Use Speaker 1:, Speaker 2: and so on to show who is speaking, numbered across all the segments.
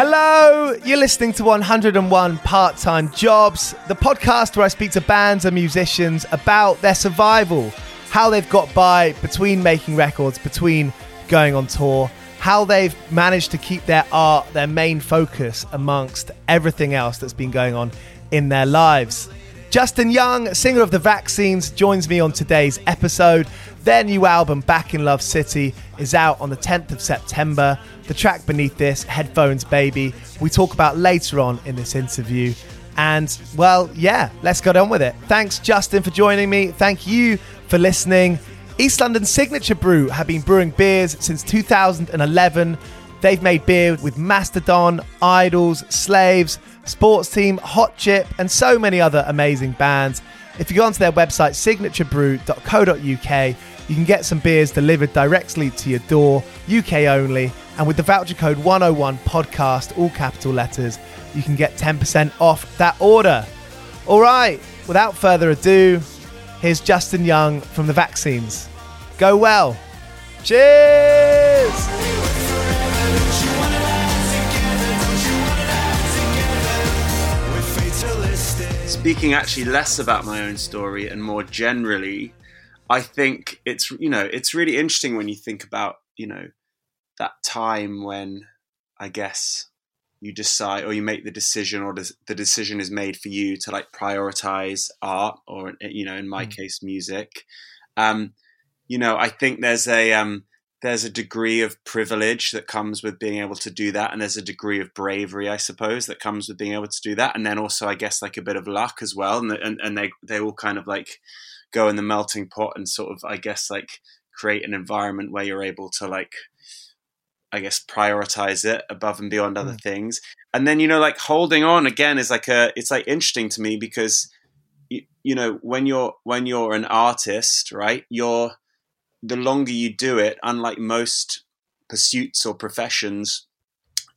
Speaker 1: Hello, you're listening to 101 Part Time Jobs, the podcast where I speak to bands and musicians about their survival, how they've got by between making records, between going on tour, how they've managed to keep their art their main focus amongst everything else that's been going on in their lives. Justin Young, singer of The Vaccines, joins me on today's episode. Their new album, Back in Love City, is out on the 10th of September. The track beneath this, Headphones Baby, we talk about later on in this interview. And, well, yeah, let's get on with it. Thanks, Justin, for joining me. Thank you for listening. East London Signature Brew have been brewing beers since 2011. They've made beer with Mastodon, IDLES, Slaves, Sports Team, Hot Chip, and so many other amazing bands. If you go onto their website, signaturebrew.co.uk, you can get some beers delivered directly to your door, UK only, and with the voucher code 101 podcast, all capital letters, you can get 10% off that order. All right, without further ado, here's Justin Young from the vaccines. Go well. Cheers!
Speaker 2: Speaking actually less about my own story and more generally I think it's you know it's really interesting when you think about you know that time when I guess you decide or you make the decision or the decision is made for you to like prioritize art or you know in my mm. case music um you know i think there's a um there's a degree of privilege that comes with being able to do that and there's a degree of bravery i suppose that comes with being able to do that and then also i guess like a bit of luck as well and and, and they they all kind of like go in the melting pot and sort of i guess like create an environment where you're able to like I guess prioritize it above and beyond other mm. things. And then you know like holding on again is like a it's like interesting to me because you, you know when you're when you're an artist, right? You're the longer you do it, unlike most pursuits or professions,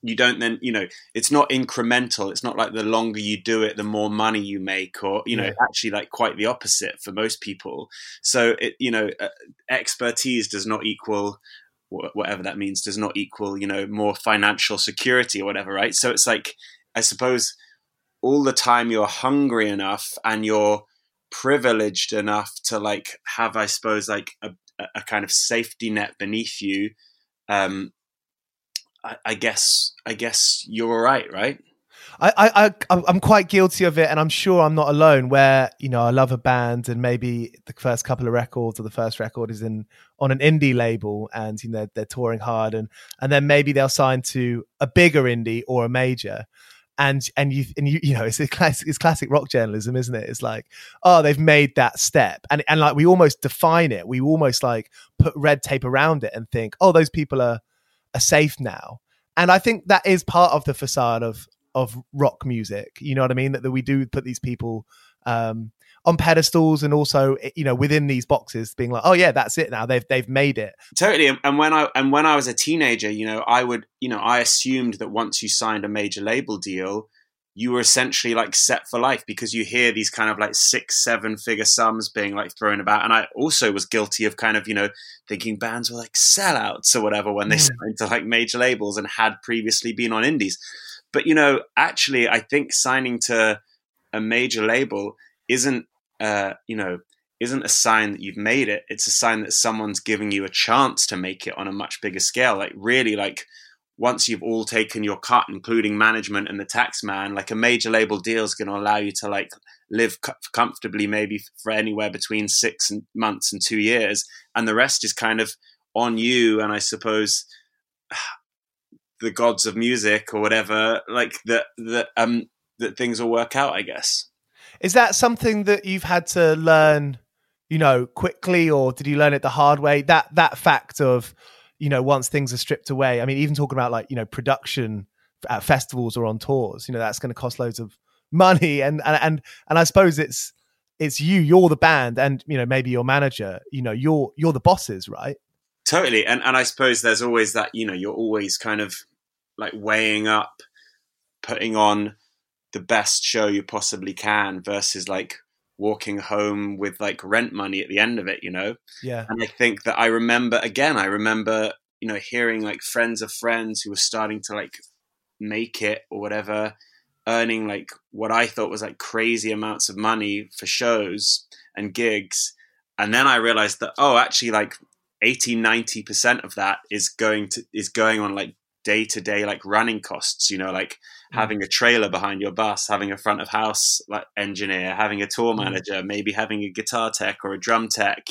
Speaker 2: you don't then you know it's not incremental it's not like the longer you do it the more money you make or you know yeah. actually like quite the opposite for most people so it you know uh, expertise does not equal whatever that means does not equal you know more financial security or whatever right so it's like i suppose all the time you're hungry enough and you're privileged enough to like have i suppose like a, a kind of safety net beneath you um I, I guess i guess you're right right
Speaker 1: I, I, I'm quite guilty of it, and I'm sure I'm not alone. Where you know I love a band, and maybe the first couple of records or the first record is in on an indie label, and you know they're touring hard, and and then maybe they'll sign to a bigger indie or a major, and and you and you you know it's a classic it's classic rock journalism, isn't it? It's like oh they've made that step, and and like we almost define it, we almost like put red tape around it and think oh those people are are safe now. And I think that is part of the facade of of rock music. You know what I mean? That, that we do put these people um, on pedestals and also you know within these boxes being like oh yeah that's it now they've they've made it
Speaker 2: totally and when i and when i was a teenager you know i would you know i assumed that once you signed a major label deal you were essentially like set for life because you hear these kind of like six seven figure sums being like thrown about and i also was guilty of kind of you know thinking bands were like sellouts or whatever when they mm. signed to like major labels and had previously been on indies but you know, actually, I think signing to a major label isn't, uh, you know, isn't a sign that you've made it. It's a sign that someone's giving you a chance to make it on a much bigger scale. Like really, like once you've all taken your cut, including management and the tax man, like a major label deal is going to allow you to like live comfortably, maybe for anywhere between six months and two years, and the rest is kind of on you. And I suppose the gods of music or whatever, like that that um that things will work out. I guess.
Speaker 1: Is that something that you've had to learn, you know, quickly, or did you learn it the hard way? That that fact of, you know, once things are stripped away. I mean, even talking about like you know production at festivals or on tours, you know, that's going to cost loads of money, and and and and I suppose it's it's you, you're the band, and you know maybe your manager, you know, you're you're the bosses, right?
Speaker 2: Totally, and and I suppose there's always that, you know, you're always kind of like weighing up putting on the best show you possibly can versus like walking home with like rent money at the end of it, you know?
Speaker 1: Yeah.
Speaker 2: And I think that I remember again, I remember, you know, hearing like friends of friends who were starting to like make it or whatever, earning like what I thought was like crazy amounts of money for shows and gigs. And then I realized that, oh, actually like 80, 90% of that is going to, is going on like day to day like running costs you know like mm. having a trailer behind your bus having a front of house like engineer having a tour mm. manager mm. maybe having a guitar tech or a drum tech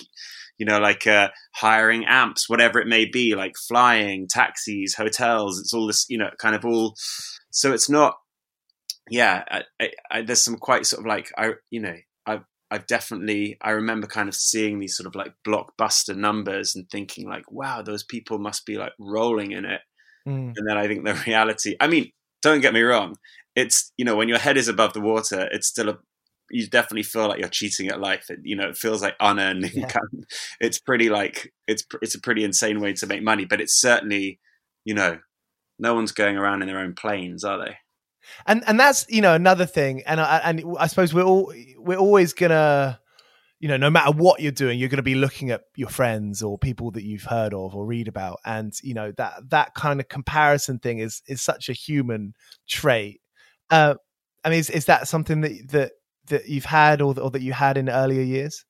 Speaker 2: you know like uh, hiring amps whatever it may be like flying taxis hotels it's all this you know kind of all so it's not yeah I, I, I, there's some quite sort of like i you know i I've definitely I remember kind of seeing these sort of like blockbuster numbers and thinking like wow those people must be like rolling in it Mm. And then I think the reality, I mean, don't get me wrong. It's, you know, when your head is above the water, it's still a, you definitely feel like you're cheating at life. It, you know, it feels like unearned income. Yeah. It's pretty like, it's, it's a pretty insane way to make money, but it's certainly, you know, no one's going around in their own planes, are they?
Speaker 1: And, and that's, you know, another thing. And I, and I suppose we're all, we're always gonna, you know, no matter what you're doing, you're going to be looking at your friends or people that you've heard of or read about, and you know that that kind of comparison thing is is such a human trait. Uh, I mean, is, is that something that that that you've had or, or that you had in earlier years?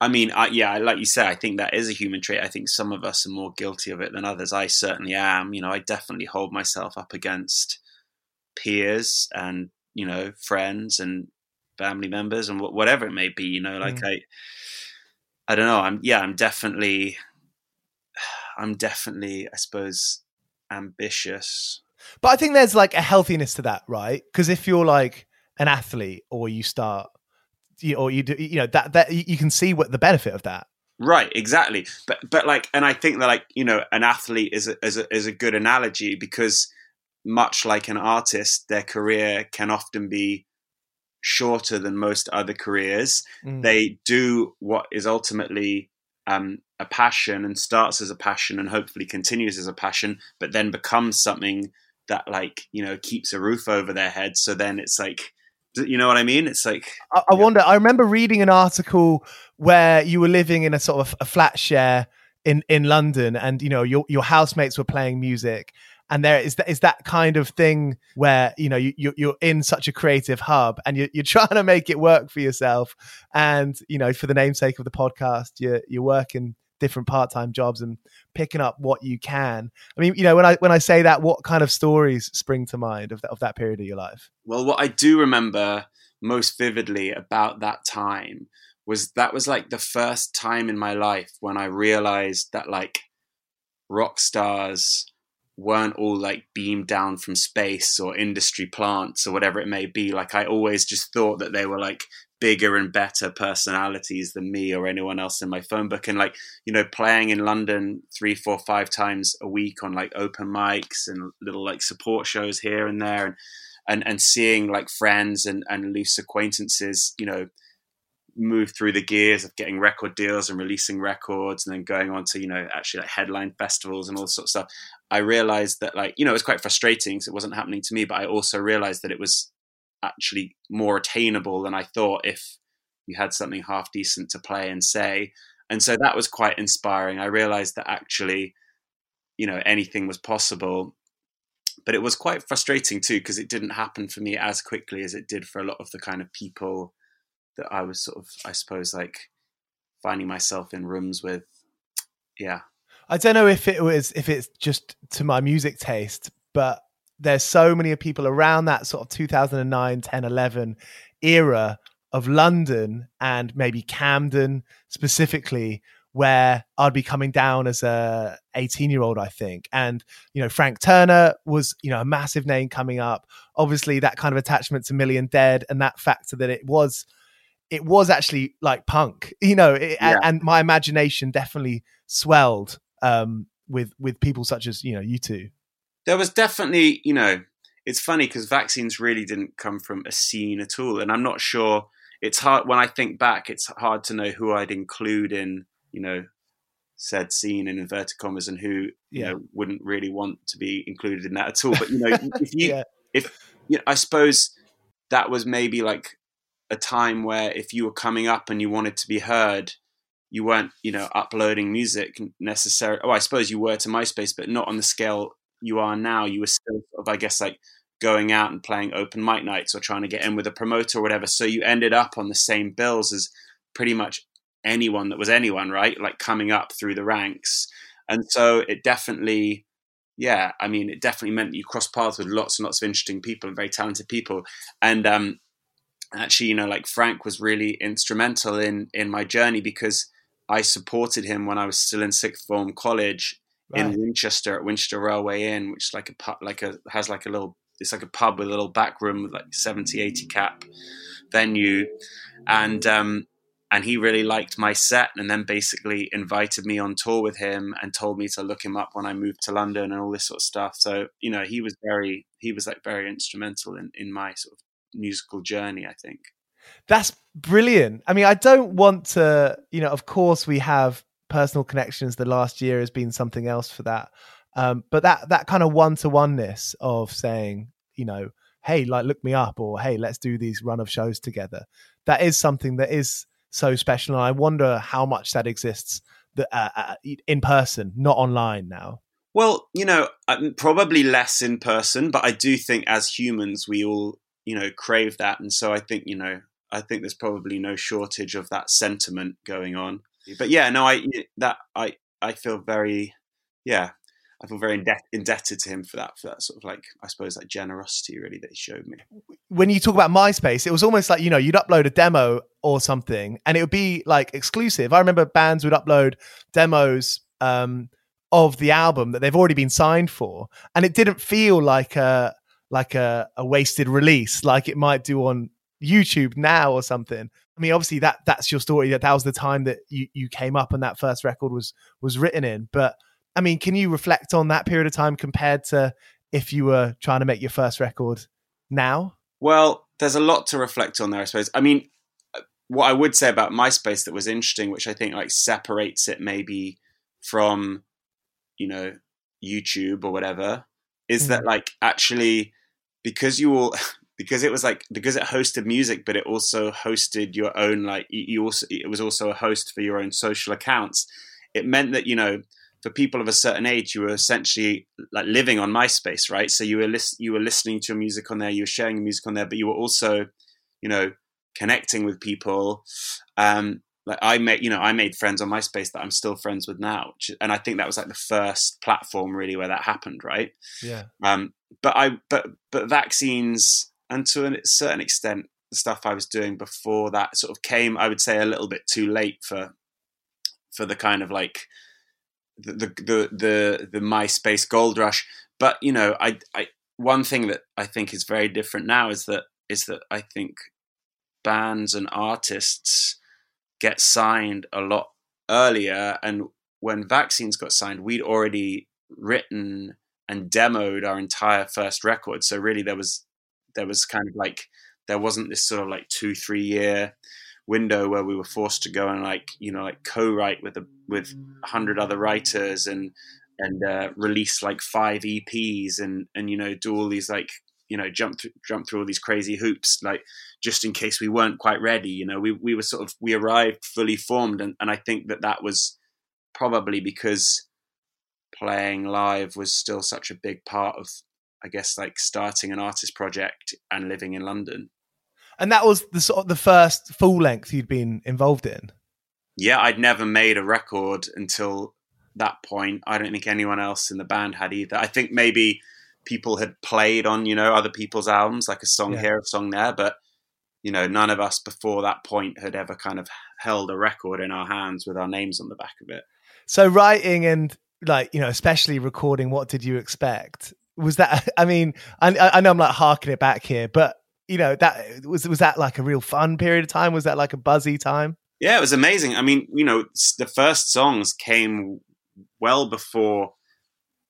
Speaker 2: I mean, I, yeah, like you say, I think that is a human trait. I think some of us are more guilty of it than others. I certainly am. You know, I definitely hold myself up against peers and you know friends and family members and whatever it may be. You know, like mm. I, I don't know. I'm yeah, I'm definitely, I'm definitely, I suppose, ambitious.
Speaker 1: But I think there's like a healthiness to that, right? Because if you're like an athlete or you start, you, or you do, you know that that you can see what the benefit of that.
Speaker 2: Right, exactly. But but like, and I think that like you know, an athlete is a, is a, is a good analogy because much like an artist, their career can often be shorter than most other careers. Mm. They do what is ultimately um, a passion and starts as a passion and hopefully continues as a passion, but then becomes something that like you know keeps a roof over their head. So then it's like, you know what I mean? It's like
Speaker 1: I, I wonder. I remember reading an article where you were living in a sort of a flat share in in London, and you know your your housemates were playing music, and there is that is that kind of thing where you know you, you're in such a creative hub and you're, you're trying to make it work for yourself and you know for the namesake of the podcast you're you're working different part-time jobs and picking up what you can i mean you know when i when i say that what kind of stories spring to mind of that, of that period of your life
Speaker 2: well what i do remember most vividly about that time was that was like the first time in my life when i realized that like rock stars weren't all like beamed down from space or industry plants or whatever it may be. Like I always just thought that they were like bigger and better personalities than me or anyone else in my phone book. And like, you know, playing in London three, four, five times a week on like open mics and little like support shows here and there and and, and seeing like friends and, and loose acquaintances, you know, move through the gears of getting record deals and releasing records and then going on to you know actually like headline festivals and all sorts of stuff i realized that like you know it was quite frustrating because it wasn't happening to me but i also realized that it was actually more attainable than i thought if you had something half decent to play and say and so that was quite inspiring i realized that actually you know anything was possible but it was quite frustrating too because it didn't happen for me as quickly as it did for a lot of the kind of people that I was sort of, I suppose, like finding myself in rooms with. Yeah.
Speaker 1: I don't know if it was if it's just to my music taste, but there's so many people around that sort of 2009, 10, 11 era of London and maybe Camden specifically where I'd be coming down as a 18 year old, I think. And, you know, Frank Turner was, you know, a massive name coming up. Obviously, that kind of attachment to Million Dead and that factor that it was it was actually like punk, you know, it, yeah. and, and, my imagination definitely swelled um, with with people such as you know you two.
Speaker 2: There was definitely, you know, it's funny because vaccines really didn't come from a scene at all, and I'm not sure. It's hard when I think back. It's hard to know who I'd include in, you know, said scene in inverted commas, and who yeah. you know wouldn't really want to be included in that at all. But you know, if you, yeah. if you know, I suppose that was maybe like a time where if you were coming up and you wanted to be heard, you weren't, you know, uploading music necessarily. Oh, I suppose you were to MySpace, but not on the scale you are now. You were still, of, I guess, like going out and playing open mic nights or trying to get in with a promoter or whatever. So you ended up on the same bills as pretty much anyone that was anyone, right? Like coming up through the ranks. And so it definitely, yeah, I mean, it definitely meant you crossed paths with lots and lots of interesting people and very talented people. And um, actually, you know, like Frank was really instrumental in in my journey because I supported him when I was still in sixth form college right. in Winchester at Winchester Railway Inn, which is like a pub, like a has like a little it's like a pub with a little back room with like 70, 80 cap venue, and um, and he really liked my set and then basically invited me on tour with him and told me to look him up when I moved to London and all this sort of stuff. So, you know, he was very, he was like very instrumental in, in my sort of musical journey, I think.
Speaker 1: That's brilliant. I mean, I don't want to, you know, of course we have personal connections. The last year has been something else for that. Um, but that that kind of one to oneness of saying, you know, hey, like look me up, or hey, let's do these run of shows together. That is something that is so special, and I wonder how much that exists that uh, uh, in person, not online now.
Speaker 2: Well, you know, um, probably less in person, but I do think as humans we all you know crave that and so i think you know I think there's probably no shortage of that sentiment going on. But yeah, no, I that I I feel very yeah I feel very indebted to him for that, for that sort of like, I suppose, that generosity really that he showed me.
Speaker 1: When you talk about MySpace, it was almost like, you know, you'd upload a demo or something and it would be like exclusive. I remember bands would upload demos um, of the album that they've already been signed for. And it didn't feel like a, like a, a wasted release, like it might do on YouTube now or something. I mean, obviously that that's your story. That that was the time that you, you came up and that first record was was written in. But I mean, can you reflect on that period of time compared to if you were trying to make your first record now?
Speaker 2: Well, there's a lot to reflect on there, I suppose. I mean, what I would say about MySpace that was interesting, which I think like separates it maybe from, you know, YouTube or whatever, is mm. that like actually because you all because it was like because it hosted music, but it also hosted your own like you also it was also a host for your own social accounts. It meant that you know for people of a certain age, you were essentially like living on MySpace, right? So you were lis- you were listening to music on there, you were sharing music on there, but you were also, you know, connecting with people. Um, like I made, you know, I made friends on MySpace that I'm still friends with now, and I think that was like the first platform really where that happened, right?
Speaker 1: Yeah.
Speaker 2: Um, but I, but but vaccines, and to a certain extent, the stuff I was doing before that sort of came, I would say, a little bit too late for for the kind of like the the the the MySpace gold rush. But you know, I, I one thing that I think is very different now is that is that I think bands and artists get signed a lot earlier, and when vaccines got signed, we'd already written and demoed our entire first record. So really, there was there was kind of like there wasn't this sort of like two three year window where we were forced to go and like you know like co-write with a with a hundred other writers and and uh, release like five EPs and and you know do all these like you know jump through jump through all these crazy hoops like just in case we weren't quite ready you know? We we were sort of we arrived fully formed and and I think that that was probably because playing live was still such a big part of I guess like starting an artist project and living in London
Speaker 1: and that was the sort of the first full length you'd been involved in.
Speaker 2: Yeah, I'd never made a record until that point. I don't think anyone else in the band had either. I think maybe people had played on, you know, other people's albums, like a song yeah. here, a song there, but you know, none of us before that point had ever kind of held a record in our hands with our names on the back of it.
Speaker 1: So writing and like, you know, especially recording what did you expect? Was that I mean, I, I know I'm like harking it back here, but you know that was was that like a real fun period of time? Was that like a buzzy time?
Speaker 2: Yeah it was amazing. I mean you know the first songs came well before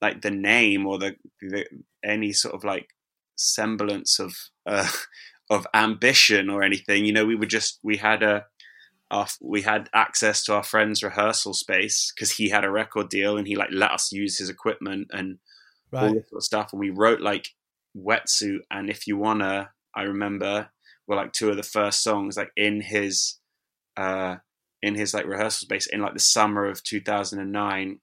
Speaker 2: like the name or the, the any sort of like semblance of uh, of ambition or anything. You know we were just we had a we had access to our friend's rehearsal space because he had a record deal and he like let us use his equipment and right. all this sort of stuff and we wrote like wetsuit and if you wanna I remember were like two of the first songs like in his uh in his like rehearsal space in like the summer of 2009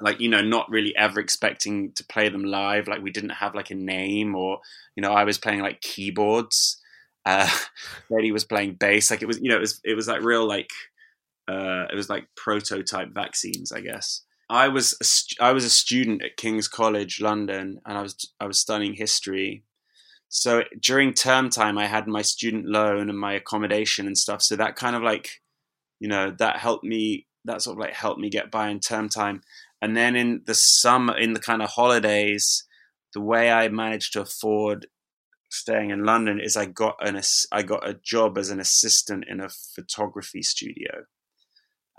Speaker 2: like you know not really ever expecting to play them live like we didn't have like a name or you know I was playing like keyboards uh Eddie was playing bass like it was you know it was it was like real like uh it was like prototype vaccines I guess I was a, I was a student at King's College London and I was I was studying history so during term time, I had my student loan and my accommodation and stuff. So that kind of like, you know, that helped me. That sort of like helped me get by in term time. And then in the summer, in the kind of holidays, the way I managed to afford staying in London is I got an I got a job as an assistant in a photography studio.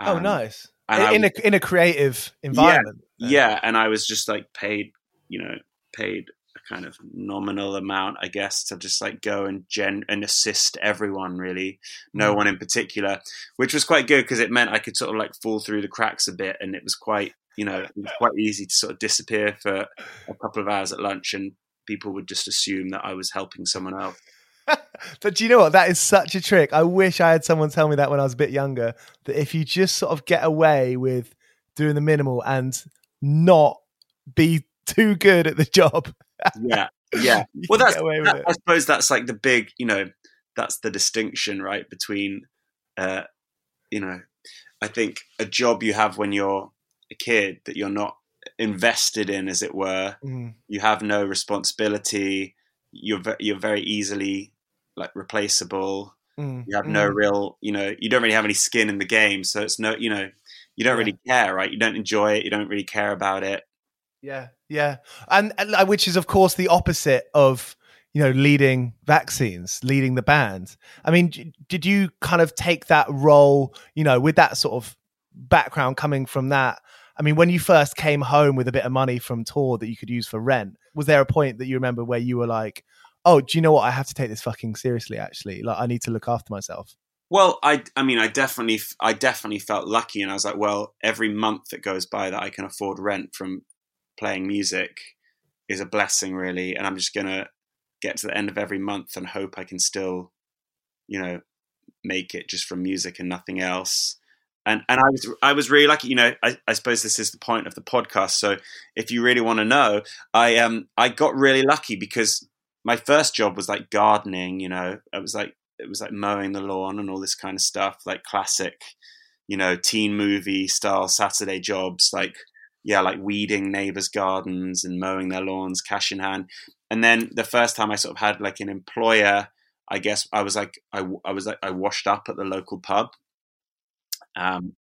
Speaker 1: Oh, um, oh, nice! In, a in a creative environment.
Speaker 2: Yeah, yeah, and I was just like paid, you know, paid a kind of nominal amount, I guess, to just like go and gen and assist everyone really, no mm. one in particular, which was quite good because it meant I could sort of like fall through the cracks a bit, and it was quite you know it was quite easy to sort of disappear for a couple of hours at lunch, and people would just assume that I was helping someone else.
Speaker 1: but do you know what? That is such a trick. I wish I had someone tell me that when I was a bit younger. That if you just sort of get away with doing the minimal and not be too good at the job,
Speaker 2: yeah, yeah. Well, that's that, I suppose that's like the big, you know, that's the distinction, right, between uh, you know, I think a job you have when you're a kid that you're not invested in, as it were.
Speaker 1: Mm.
Speaker 2: You have no responsibility. You're ve- you're very easily like replaceable.
Speaker 1: Mm.
Speaker 2: You have no
Speaker 1: Mm.
Speaker 2: real, you know, you don't really have any skin in the game. So it's no, you know, you don't
Speaker 1: Yeah.
Speaker 2: really care, right? You don't enjoy it. You don't really care about it.
Speaker 1: Yeah, yeah, and, and which is of course the opposite of you know leading vaccines, leading the band. I mean, d- did you kind of take that role, you know, with that sort of background coming from that? I mean, when you first came home with a bit of money from tour that you could use for rent, was there a point that you remember where you were like, "Oh, do you know what? I have to take this fucking seriously. Actually, like I need to look after myself."
Speaker 2: Well, I, I mean, I definitely, I definitely felt lucky, and I was like, well, every month that goes by that I can afford rent from playing music is a blessing, really. And I'm just gonna get to the end of every month and hope I can still, you know, make it just from music and nothing else. And and I was I was really lucky, you know. I, I suppose this is the point of the podcast. So if you really want to know, I um I got really lucky because my first job was like gardening. You know, it was like it was like mowing the lawn and all this kind of stuff, like classic, you know, teen movie style Saturday jobs, like yeah, like weeding neighbors' gardens and mowing their lawns, cash in hand. And then the first time I sort of had like an employer, I guess I was like I, I was like I washed up at the local pub, um,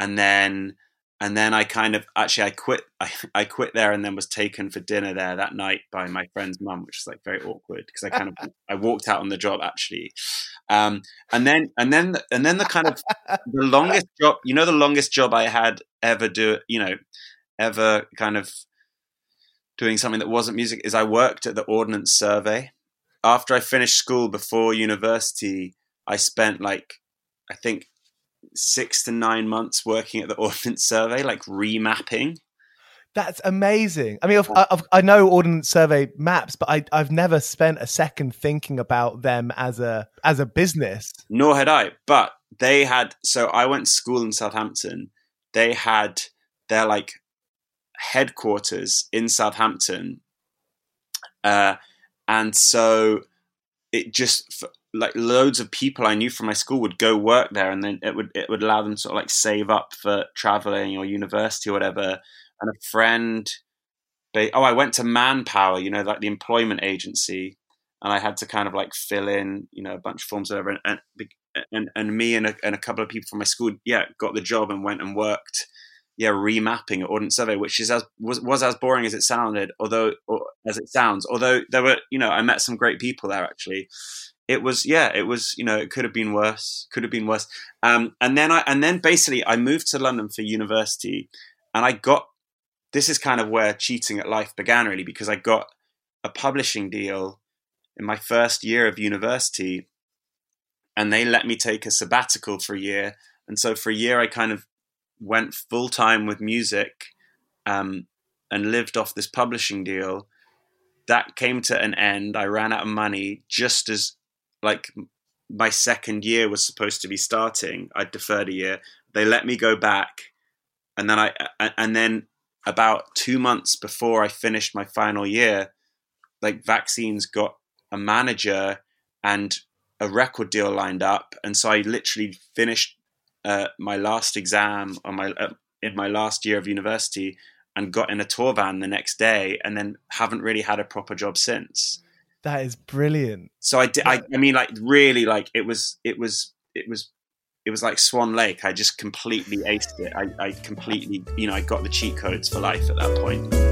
Speaker 2: and then and then I kind of actually I quit I, I quit there and then was taken for dinner there that night by my friend's mum, which was like very awkward because I kind of I walked out on the job actually, um, and then and then and then the kind of the longest job you know the longest job I had ever do you know ever kind of doing something that wasn't music is I worked at the Ordnance Survey after I finished school before university. I spent like I think six to nine months working at the Ordnance Survey, like remapping.
Speaker 1: That's amazing. I mean, I've, I've, I know Ordnance Survey maps, but I, I've never spent a second thinking about them as a as a business.
Speaker 2: Nor had I, but they had. So I went to school in Southampton. They had their like headquarters in Southampton, uh, and so it just like loads of people I knew from my school would go work there, and then it would it would allow them to sort of like save up for traveling or university or whatever. And a friend, they oh, I went to Manpower, you know, like the employment agency, and I had to kind of like fill in, you know, a bunch of forms, or whatever. And and and me and a, and a couple of people from my school, yeah, got the job and went and worked. Yeah, remapping at Ordnance Survey, which is as was was as boring as it sounded, although as it sounds. Although there were, you know, I met some great people there actually it was yeah it was you know it could have been worse could have been worse. Um, and then i and then basically i moved to london for university and i got this is kind of where cheating at life began really because i got a publishing deal in my first year of university and they let me take a sabbatical for a year. And so for a year i kind of went full time with music um, and lived off this publishing deal. That came to an end. I ran out of money just as like my second year was supposed to be starting. I deferred a year. They let me go back, and then I and then about two months before I finished my final year, like vaccines got a manager and a record deal lined up, and so I literally finished uh, my last exam on my uh, in my last year of university and got in a tour van the next day, and then haven't really had a proper job since.
Speaker 1: That is brilliant.
Speaker 2: So I did. I, I mean, like really, like it was, it was, it was, it was like Swan Lake. I just completely aced it. I, I completely, you know, I got the cheat codes for life at that point.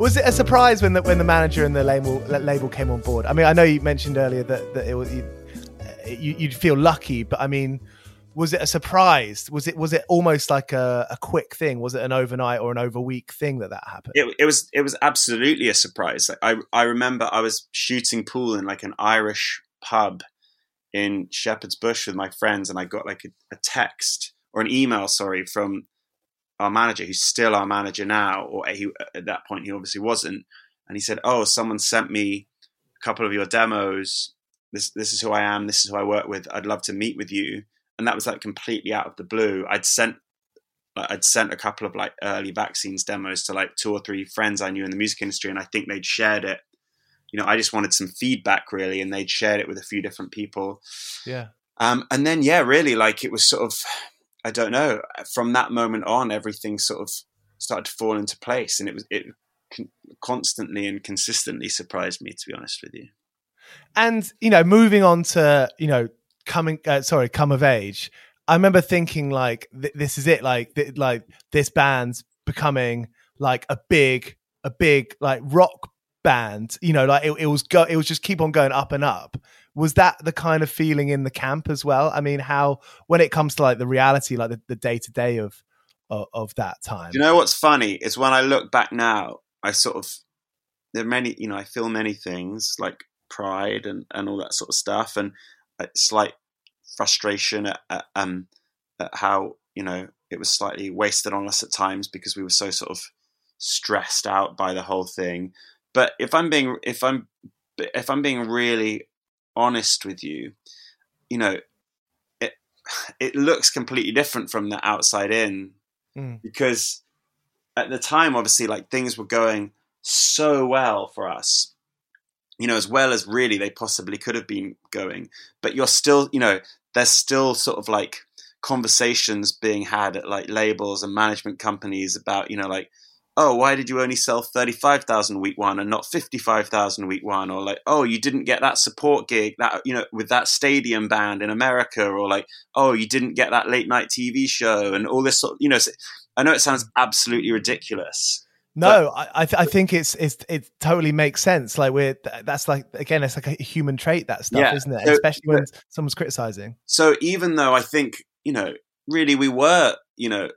Speaker 1: Was it a surprise when the when the manager and the label label came on board? I mean, I know you mentioned earlier that that it was you, you, you'd feel lucky, but I mean, was it a surprise? Was it was it almost like a, a quick thing? Was it an overnight or an overweek thing that that happened?
Speaker 2: It, it was it was absolutely a surprise. Like, I I remember I was shooting pool in like an Irish pub in Shepherd's Bush with my friends, and I got like a, a text or an email, sorry, from our manager, who's still our manager now, or he, at that point he obviously wasn't, and he said, "Oh, someone sent me a couple of your demos. This this is who I am. This is who I work with. I'd love to meet with you." and that was like completely out of the blue. I'd sent I'd sent a couple of like early vaccines demos to like two or three friends I knew in the music industry, and I think they'd shared it. You know, I just wanted some feedback really, and they'd shared it with a few different people.
Speaker 1: Yeah.
Speaker 2: Um, and then yeah, really, like it was sort of, I don't know, from that moment on, everything sort of started to fall into place, and it was it constantly and consistently surprised me, to be honest with you.
Speaker 1: And you know, moving on to you know coming uh, sorry come of age i remember thinking like th- this is it like th- like this band's becoming like a big a big like rock band you know like it, it was go it was just keep on going up and up was that the kind of feeling in the camp as well? I mean how when it comes to like the reality like the, the day-to-day of, of of that time.
Speaker 2: You know what's funny? Is when i look back now i sort of there are many you know i feel many things like pride and and all that sort of stuff and slight frustration at, at, um, at how you know it was slightly wasted on us at times because we were so sort of stressed out by the whole thing. But if I'm being if I'm if I'm being really honest with you, you know, it it looks completely different from the outside in mm. because at the time, obviously, like things were going so well for us you know, as well as really they possibly could have been going. But you're still, you know, there's still sort of like conversations being had at like labels and management companies about, you know, like, oh, why did you only sell 35,000 week one and not 55,000 week one? Or like, oh, you didn't get that support gig that, you know, with that stadium band in America. Or like, oh, you didn't get that late night TV show and all this sort of, you know, I know it sounds absolutely ridiculous
Speaker 1: no, but, I th- I think it's it's it totally makes sense. Like we're that's like again, it's like a human trait that stuff, yeah. isn't it? So, Especially when someone's criticizing.
Speaker 2: So even though I think you know, really we were you know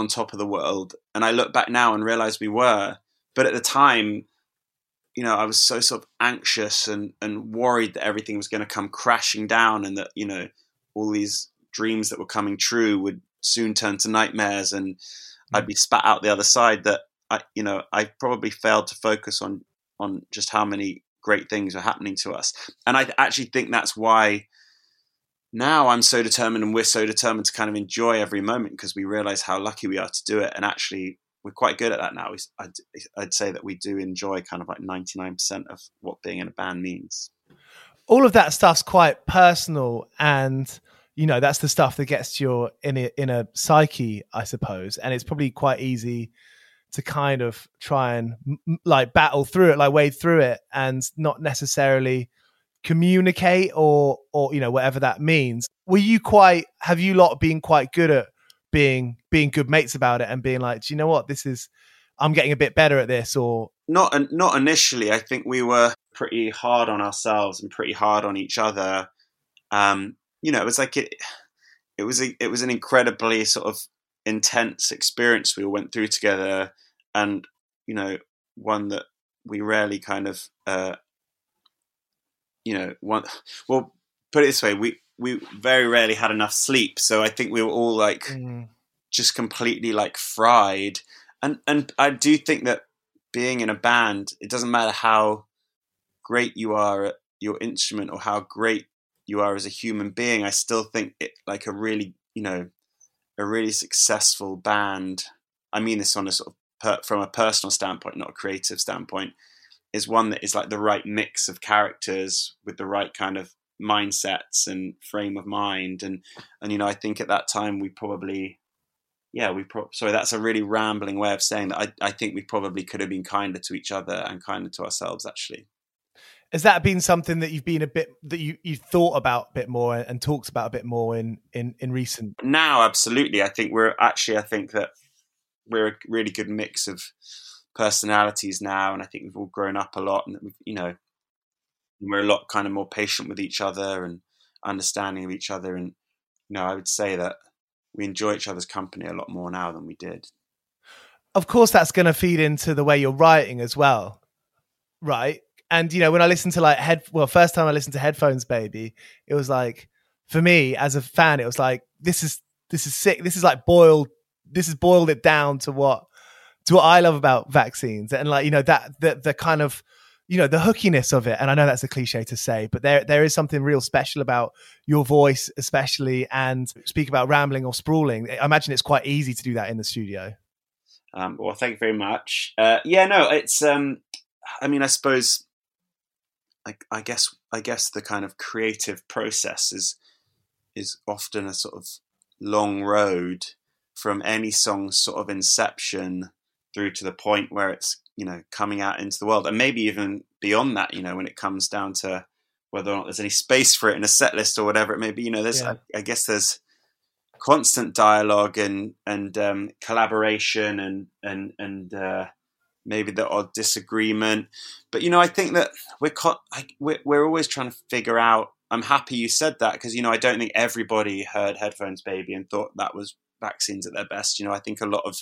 Speaker 2: on top of the world, and I look back now and realize we were, but at the time, you know, I was so sort of anxious and and worried that everything was going to come crashing down, and that you know all these dreams that were coming true would soon turn to nightmares, and I'd be spat out the other side. That I, you know, I probably failed to focus on on just how many great things are happening to us, and I actually think that's why now I'm so determined, and we're so determined to kind of enjoy every moment because we realize how lucky we are to do it, and actually we're quite good at that now. I'd, I'd say that we do enjoy kind of like 99% of what being in a band means.
Speaker 1: All of that stuff's quite personal and you know that's the stuff that gets to your inner inner psyche i suppose and it's probably quite easy to kind of try and like battle through it, like wade through it, and not necessarily communicate or or you know whatever that means. Were you quite? Have you lot been quite good at being being good mates about it and being like, do you know what this is? I'm getting a bit better at this, or
Speaker 2: not not initially. I think we were pretty hard on ourselves and pretty hard on each other. Um, you know, it was like it. It was a, it was an incredibly sort of intense experience we all went through together, and you know, one that we rarely kind of, uh, you know, one. Well, put it this way: we we very rarely had enough sleep, so I think we were all like mm. just completely like fried. And and I do think that being in a band, it doesn't matter how great you are at your instrument or how great you are as a human being. I still think it like a really you know a really successful band, I mean this on a sort of per, from a personal standpoint, not a creative standpoint, is one that is like the right mix of characters with the right kind of mindsets and frame of mind. And and you know, I think at that time we probably, yeah, we pro- sorry, that's a really rambling way of saying that. I I think we probably could have been kinder to each other and kinder to ourselves actually
Speaker 1: has that been something that you've been a bit that you you thought about a bit more and talked about a bit more in in in recent
Speaker 2: now absolutely i think we're actually i think that we're a really good mix of personalities now and i think we've all grown up a lot and you know we're a lot kind of more patient with each other and understanding of each other and you know, I would say that we enjoy each other's company a lot more now than we did.
Speaker 1: Of course, that's going to feed into the way you're writing as well, right? And you know, when I listen to like head, well, first time I listened to Headphones Baby, it was like for me as a fan, it was like this is this is sick. This is like boiled. This has boiled it down to what to what I love about vaccines, and like you know that the the kind of you know the hookiness of it. And i know that's a cliche to say but there there is something real special about your voice especially and speak about rambling or sprawling. I imagine it's quite easy to do that in the studio.
Speaker 2: Um, well thank you very much. Uh, yeah no it's um i mean i suppose I, I guess i guess the kind of creative process is is often a sort of long road from any song's sort of inception through to the point where it's you know coming out into the world. And maybe even beyond that you know when it comes down to whether or not there's any space for it in a set list or whatever it may be you know there's yeah. I, I, guess there's constant dialogue and and um, collaboration and and and uh, maybe the odd disagreement. But you know i think that we're co- we're, we're always trying to figure out i'm happy you said that because you know i don't think everybody heard headphones baby and thought that was vaccines at their best. You know i think a lot of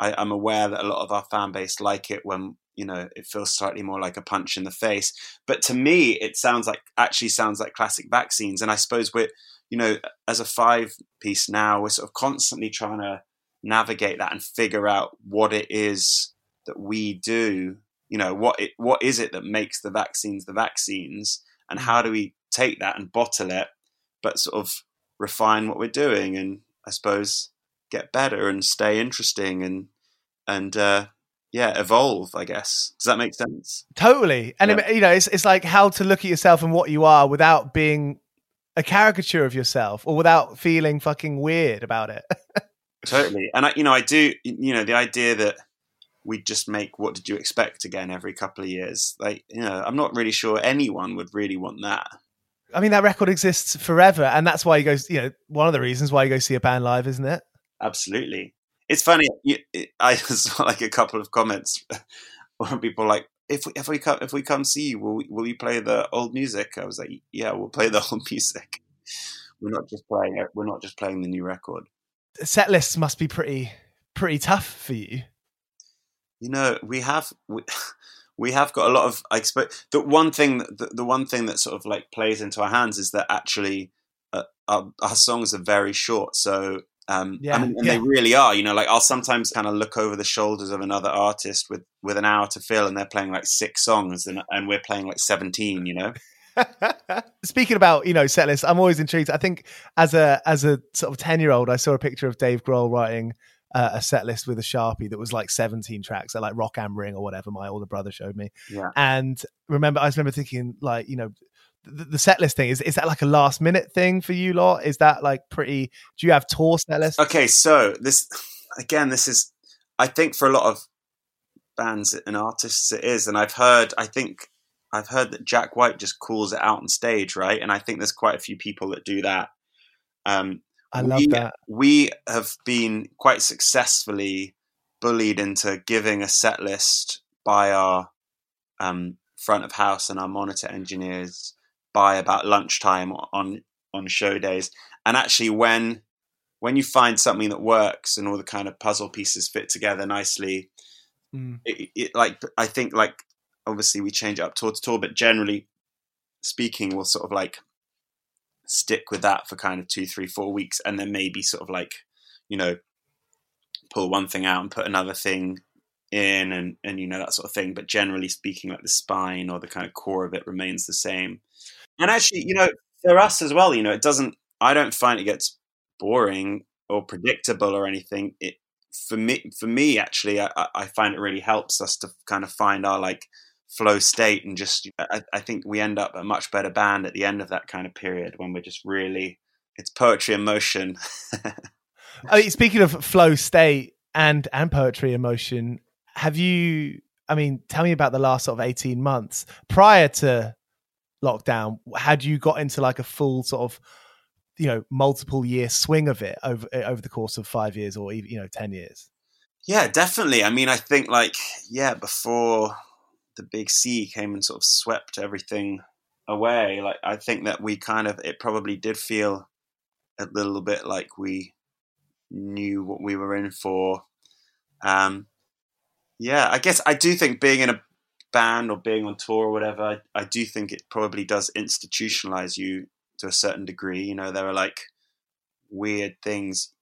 Speaker 2: I, I'm aware that a lot of our fan base like it when you know it feels slightly more like a punch in the face. But to me, it sounds like actually sounds like classic vaccines. And I suppose we're you know as a five piece now, we're sort of constantly trying to navigate that and figure out what it is that we do. You know what it what is it that makes the vaccines the vaccines, and mm. how do we take that and bottle it, but sort of refine what we're doing and I suppose get better and stay interesting and and uh, yeah, evolve. I guess does that make sense?
Speaker 1: Totally. And yeah. it, you know, it's it's like how to look at yourself and what you are without being a caricature of yourself or without feeling fucking weird about it.
Speaker 2: totally. And I, you know, I do. You know, the idea that we just make what did you expect again every couple of years. Like, you know, I'm not really sure anyone would really want that.
Speaker 1: I mean, that record exists forever, and that's why you go. You know, one of the reasons why you go see a band live, isn't it?
Speaker 2: Absolutely. It's funny. I saw like a couple of comments where people like, if we if we come if we come see you, will we, will you play the old music? I was like, yeah, we'll play the old music. We're not just playing it. We're not just playing the new record.
Speaker 1: Set lists must be pretty pretty tough for you.
Speaker 2: You know, we have we, we have got a lot of. I expect the one thing the, the one thing that sort of like plays into our hands is that actually uh, our, our songs are very short. So um, yeah, mean, and yeah. they really are. You know, like I'll sometimes kind of look over the shoulders of another artist with with an hour to fill, and they're playing like six songs, and and we're playing like seventeen. You know.
Speaker 1: Speaking about you know set lists, I'm always intrigued. I think as a as a sort of ten year old, I saw a picture of Dave Grohl writing uh, a set list with a sharpie that was like 17 tracks, like Rock Am Ring or whatever. My older brother showed me,
Speaker 2: yeah.
Speaker 1: and remember, I just remember thinking like you know the, the set list thing is is that like a last minute thing for you lot? Is that like pretty? Do you have tour set list?
Speaker 2: Okay, so this again, this is I think for a lot of bands and artists it is, and I've heard I think I've heard that Jack White just calls it out on stage, right? And I think there's quite a few people that do that. Um,
Speaker 1: I love
Speaker 2: we,
Speaker 1: that.
Speaker 2: We have been quite successfully bullied into giving a set list by our um, front of house and our monitor engineers by about lunchtime on on show days. And actually, when when you find something that works and all the kind of puzzle pieces fit together nicely, mm. it, it, like I think like obviously we change it up tour to tour, but generally speaking, we'll sort of like stick with that for kind of two, three, four weeks, and then maybe sort of like you know pull one thing out and put another thing in and and you know that sort of thing but generally speaking like the spine or the kind of core of it remains the same and actually, you know, for us as well, you know, it doesn't. I don't find it gets boring or predictable or anything. It for me, for me, actually, I, I find it really helps us to kind of find our like flow state and just. I, I think we end up a much better band at the end of that kind of period when we're just really. It's poetry in motion.
Speaker 1: I mean, speaking of flow state and and poetry in motion, have you? I mean, tell me about the last sort of eighteen months prior to lockdown had you got into like a full sort of you know multiple year swing of it over eh, over the course of five years or even you know 10 years
Speaker 2: yeah definitely i mean i think like yeah before the big sea came and sort of swept everything away like i think that we kind of it probably did feel a little bit like we knew what we were in for. Um, yeah, I guess I do think being in a band or being on tour or whatever, I, I do think it probably does institutionalize you to a certain degree. You know, there are like weird things.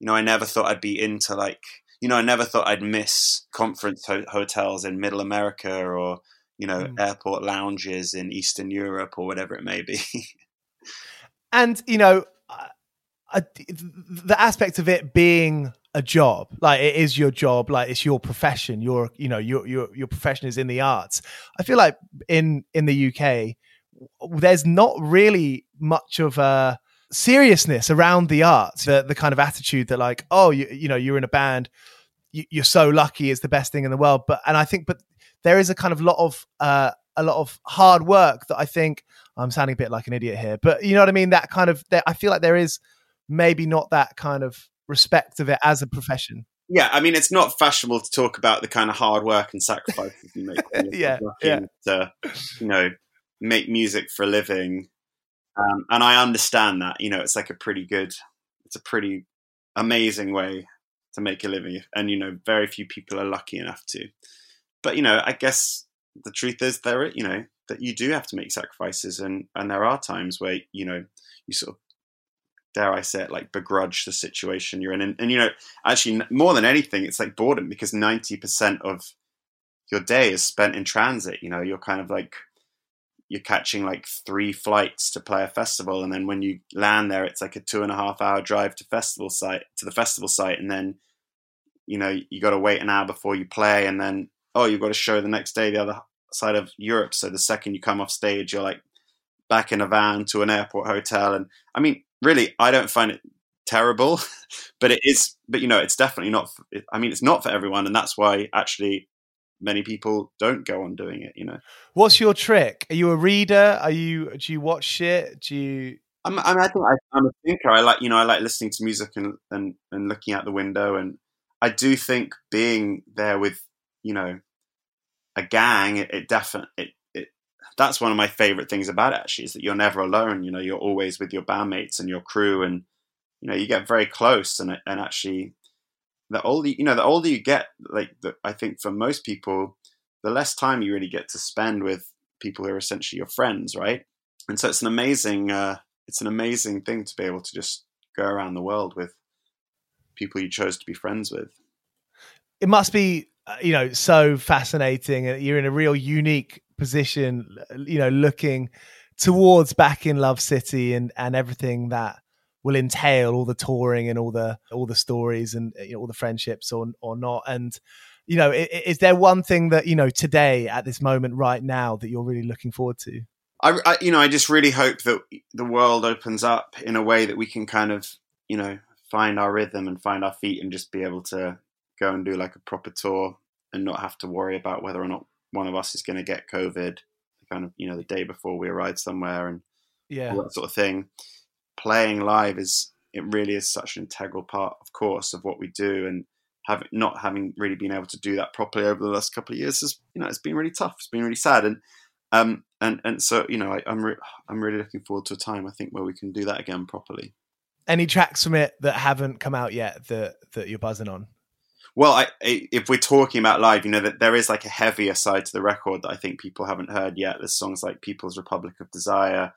Speaker 2: You know, I never thought I'd be into like, you know, I never thought I'd miss conference ho- hotels in Middle America or you know mm. airport lounges in Eastern Europe or whatever it may be.
Speaker 1: and you know, uh, the aspect of it being a job. Like it is your job. Like it's your profession. Your you know your your your profession is in the arts. I feel like in in the uk there's not really much of a seriousness around the arts the the kind of attitude that like oh you you know you're in a band you, are so lucky it's the best thing in the world. But and i think but there is a kind of lot of uh a lot of hard work that i think i'm sounding a bit like an idiot here but you know what i mean? That kind of that i feel like there is maybe not that kind of respect of it as a profession.
Speaker 2: Yeah, I mean, it's not fashionable to talk about the kind of hard work and sacrifices you make.
Speaker 1: yeah, yeah.
Speaker 2: To, you know, make music for a living, um, and I understand that. You know, it's like a pretty good, it's a pretty amazing way to make a living, and you know, very few people are lucky enough to. But you know, I guess the truth is there, you know, that you do have to make sacrifices, and and there are times where you know you sort of dare I say it, like begrudge the situation you're in. And, and, you know, actually, more than anything, it's like boredom because 90% of your day is spent in transit. You know, you're kind of like, you're catching like three flights to play a festival. And then when you land there, it's like a two and a half hour drive to festival site, to the festival site. And then, you know, you got to wait an hour before you play. And then, oh, you've got to show the next day the other side of Europe. So the second you come off stage, you're like back in a van to an airport hotel. And I mean, really, I don't find it terrible, but it is. But you know, it's definitely not. For, I mean, it's not for everyone, and that's why actually many people don't go on doing it. You know,
Speaker 1: what's your trick? Are you a reader? Are you? Do you watch shit? Do you?
Speaker 2: I'm, I, mean, I think I, am a thinker. I like, you know, I like listening to music and, and, and looking out the window. And I do think being there with, you know, a gang, it, it definitely, it, that's one of my favorite things about it actually is that you're never alone you know you're always with your bandmates and your crew and you know you get very close and and actually the older you know the older you get like the, i think for most people the less time you really get to spend with people who are essentially your friends right? And so it's an amazing uh, it's an amazing thing to be able to just go around the world with people you chose to be friends with.
Speaker 1: It must be uh, you know so fascinating you're in a real unique position, you know, looking towards back in Love City and and everything that will entail all the touring and all the all the stories and you know, all the friendships or or not. And you know is, there one thing that you know today at this moment right now that you're really looking forward to?
Speaker 2: I, I, you know i just really hope that the world opens up in a way that we can kind of you know find our rhythm and find our feet and just be able to go and do like a proper tour and not have to worry about whether or not one of us is going to get COVID, kind of you know the day before we arrive somewhere and
Speaker 1: yeah,
Speaker 2: all that sort of thing. Playing live is it really is such an integral part, of course, of what we do, and having not having really been able to do that properly over the last couple of years has you know it's been really tough. It's been really sad, and um and and so you know I, am re- I'm really looking forward to a time I think where we can do that again properly.
Speaker 1: Any tracks from it that haven't come out yet that that you're buzzing on?
Speaker 2: Well, I, if we're talking about live, you know that there is like a heavier side to the record that I think people haven't heard yet. There's songs like "People's Republic of Desire,"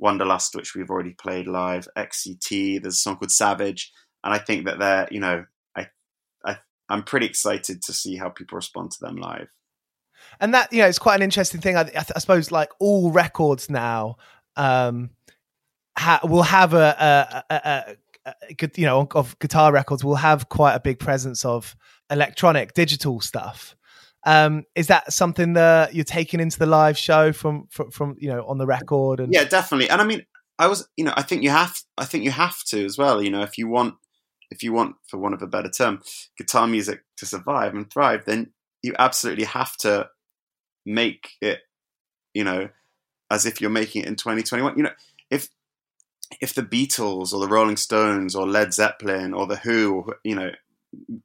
Speaker 2: "Wanderlust," which we've already played live, "XCT." There's a song called "Savage," and I think that they're, you know, I, I, I'm pretty excited to see how people respond to them live.
Speaker 1: And that, you know, it's quite an interesting thing. I, I suppose, like all records now, um, ha- will have a, a, a, you know, of guitar records will have quite a big presence of electronic, digital stuff. Um, is that something that you're taking into the live show from, from, from you know, on the record? And
Speaker 2: yeah, definitely. And I mean, I was, you know, I think you have, I think you have to as well. You know, if you want, if you want, for want of a better term, guitar music to survive and thrive, then you absolutely have to make it, you know, as if you're making it in 2021. You know, if the Beatles or the Rolling Stones or Led Zeppelin or the Who, you know,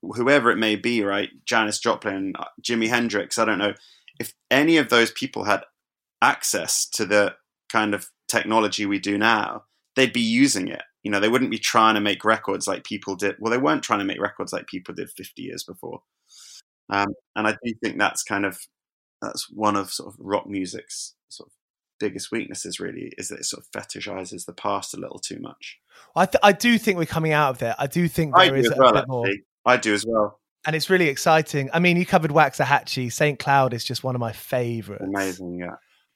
Speaker 2: whoever it may be, right? Janis Joplin, uh, Jimi Hendrix, I don't know. If any of those people had access to the kind of technology we do now, they'd be using it. You know, they wouldn't be trying to make records like people did. Well, they weren't trying to make records like people did 50 years before. Um, and I do think that's kind of that's one of sort of rock music's sort of biggest weaknesses. Really, is that it sort of fetishizes the past a little too much.
Speaker 1: I th- I do think we're coming out of there. I do think there
Speaker 2: I
Speaker 1: is
Speaker 2: do
Speaker 1: a
Speaker 2: well.
Speaker 1: bit more.
Speaker 2: Actually. I do as well.
Speaker 1: and it's really exciting. I mean, you covered Waxahatchee. Saint Cloud is just one of my favorites.
Speaker 2: Amazing, yeah.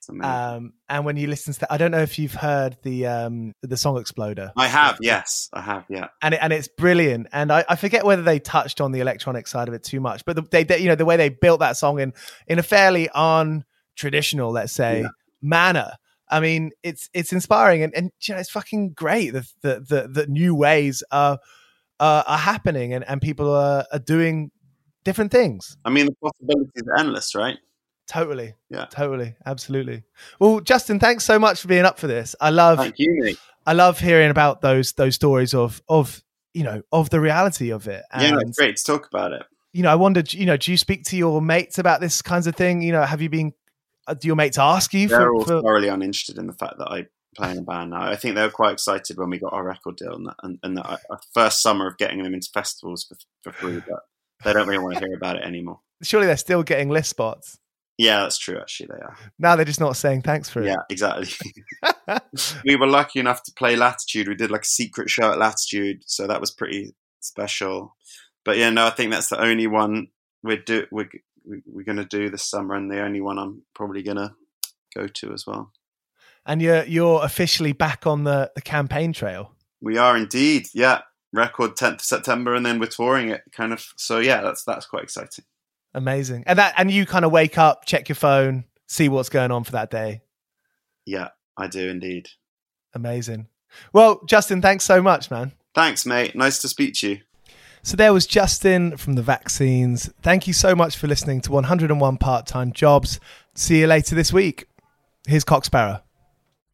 Speaker 2: Amazing.
Speaker 1: Um, and when you listen to that, I don't know if you've heard the um, the song Exploder.
Speaker 2: I have, yes, I have, yeah.
Speaker 1: and it, and it's brilliant. And I, I forget whether they touched on the electronic side of it too much, but the, they, they you know the way they built that song in in a fairly un-traditional, let's say,
Speaker 2: Yeah.
Speaker 1: Manner. I mean, it's it's inspiring and, and you know it's fucking great that the, the the new ways are uh, are happening and, and people are, are doing different things.
Speaker 2: I mean, the possibilities are endless, right?
Speaker 1: Totally.
Speaker 2: Yeah.
Speaker 1: Totally. Absolutely. Well, Justin, thanks so much for being up for this. I love
Speaker 2: Thank you.
Speaker 1: I love hearing about those those stories of of you know of the reality of it.
Speaker 2: Yeah, it's great to talk about it.
Speaker 1: you know, I wondered, you know, do you speak to your mates about this kinds of thing? You know, have you been? Uh, do your mates ask you
Speaker 2: They're
Speaker 1: for?
Speaker 2: all
Speaker 1: for
Speaker 2: thoroughly uninterested in the fact that I play in a band now. I think they were quite excited when we got our record deal and that, and, and that our our first summer of getting them into festivals for, for free, but they don't really want to hear about it anymore.
Speaker 1: surely they're still getting list spots.
Speaker 2: Yeah, that's true. Actually, they are.
Speaker 1: Now they're just not saying thanks for it.
Speaker 2: Yeah, exactly. we were lucky enough to play Latitude. We did like a secret show at Latitude, so that was pretty special. But yeah, no, I think that's the only one we're do we're we're going to do this summer, and the only one I'm probably going to go to as well.
Speaker 1: and you're you're officially back on the the campaign trail.
Speaker 2: We are indeed, yeah. Record 10th of September, and then we're touring it, kind of. So yeah, that's that's quite exciting.
Speaker 1: Amazing. And that and you kind of wake up, check your phone, see what's going on for that day.
Speaker 2: Yeah, I do indeed.
Speaker 1: Amazing. Well, Justin, thanks so much, man.
Speaker 2: Thanks, mate. Nice to speak to you.
Speaker 1: So there was Justin from the vaccines. Thank you so much for listening to 101 Part Time Jobs. See you later this week. Here's Cock Sparrer.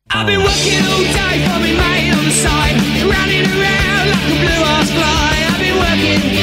Speaker 3: I've been working all day on the side, running around like a blue ass fly. I've been working,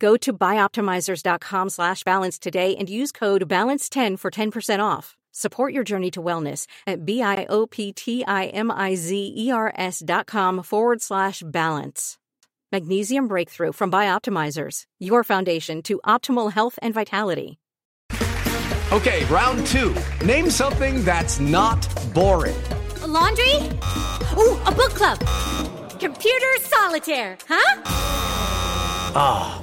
Speaker 4: Go to bioptimizers.com slash balance today and use code BALANCE10 for 10% off. Support your journey to wellness at B-I-O-P-T-I-M-I-Z-E-R-S dot com forward slash balance. Magnesium Breakthrough from Bioptimizers, your foundation to optimal health and vitality.
Speaker 5: Okay, round two. Name something that's not boring.
Speaker 6: A laundry? Ooh, a book club. Computer solitaire, huh?
Speaker 5: Ah,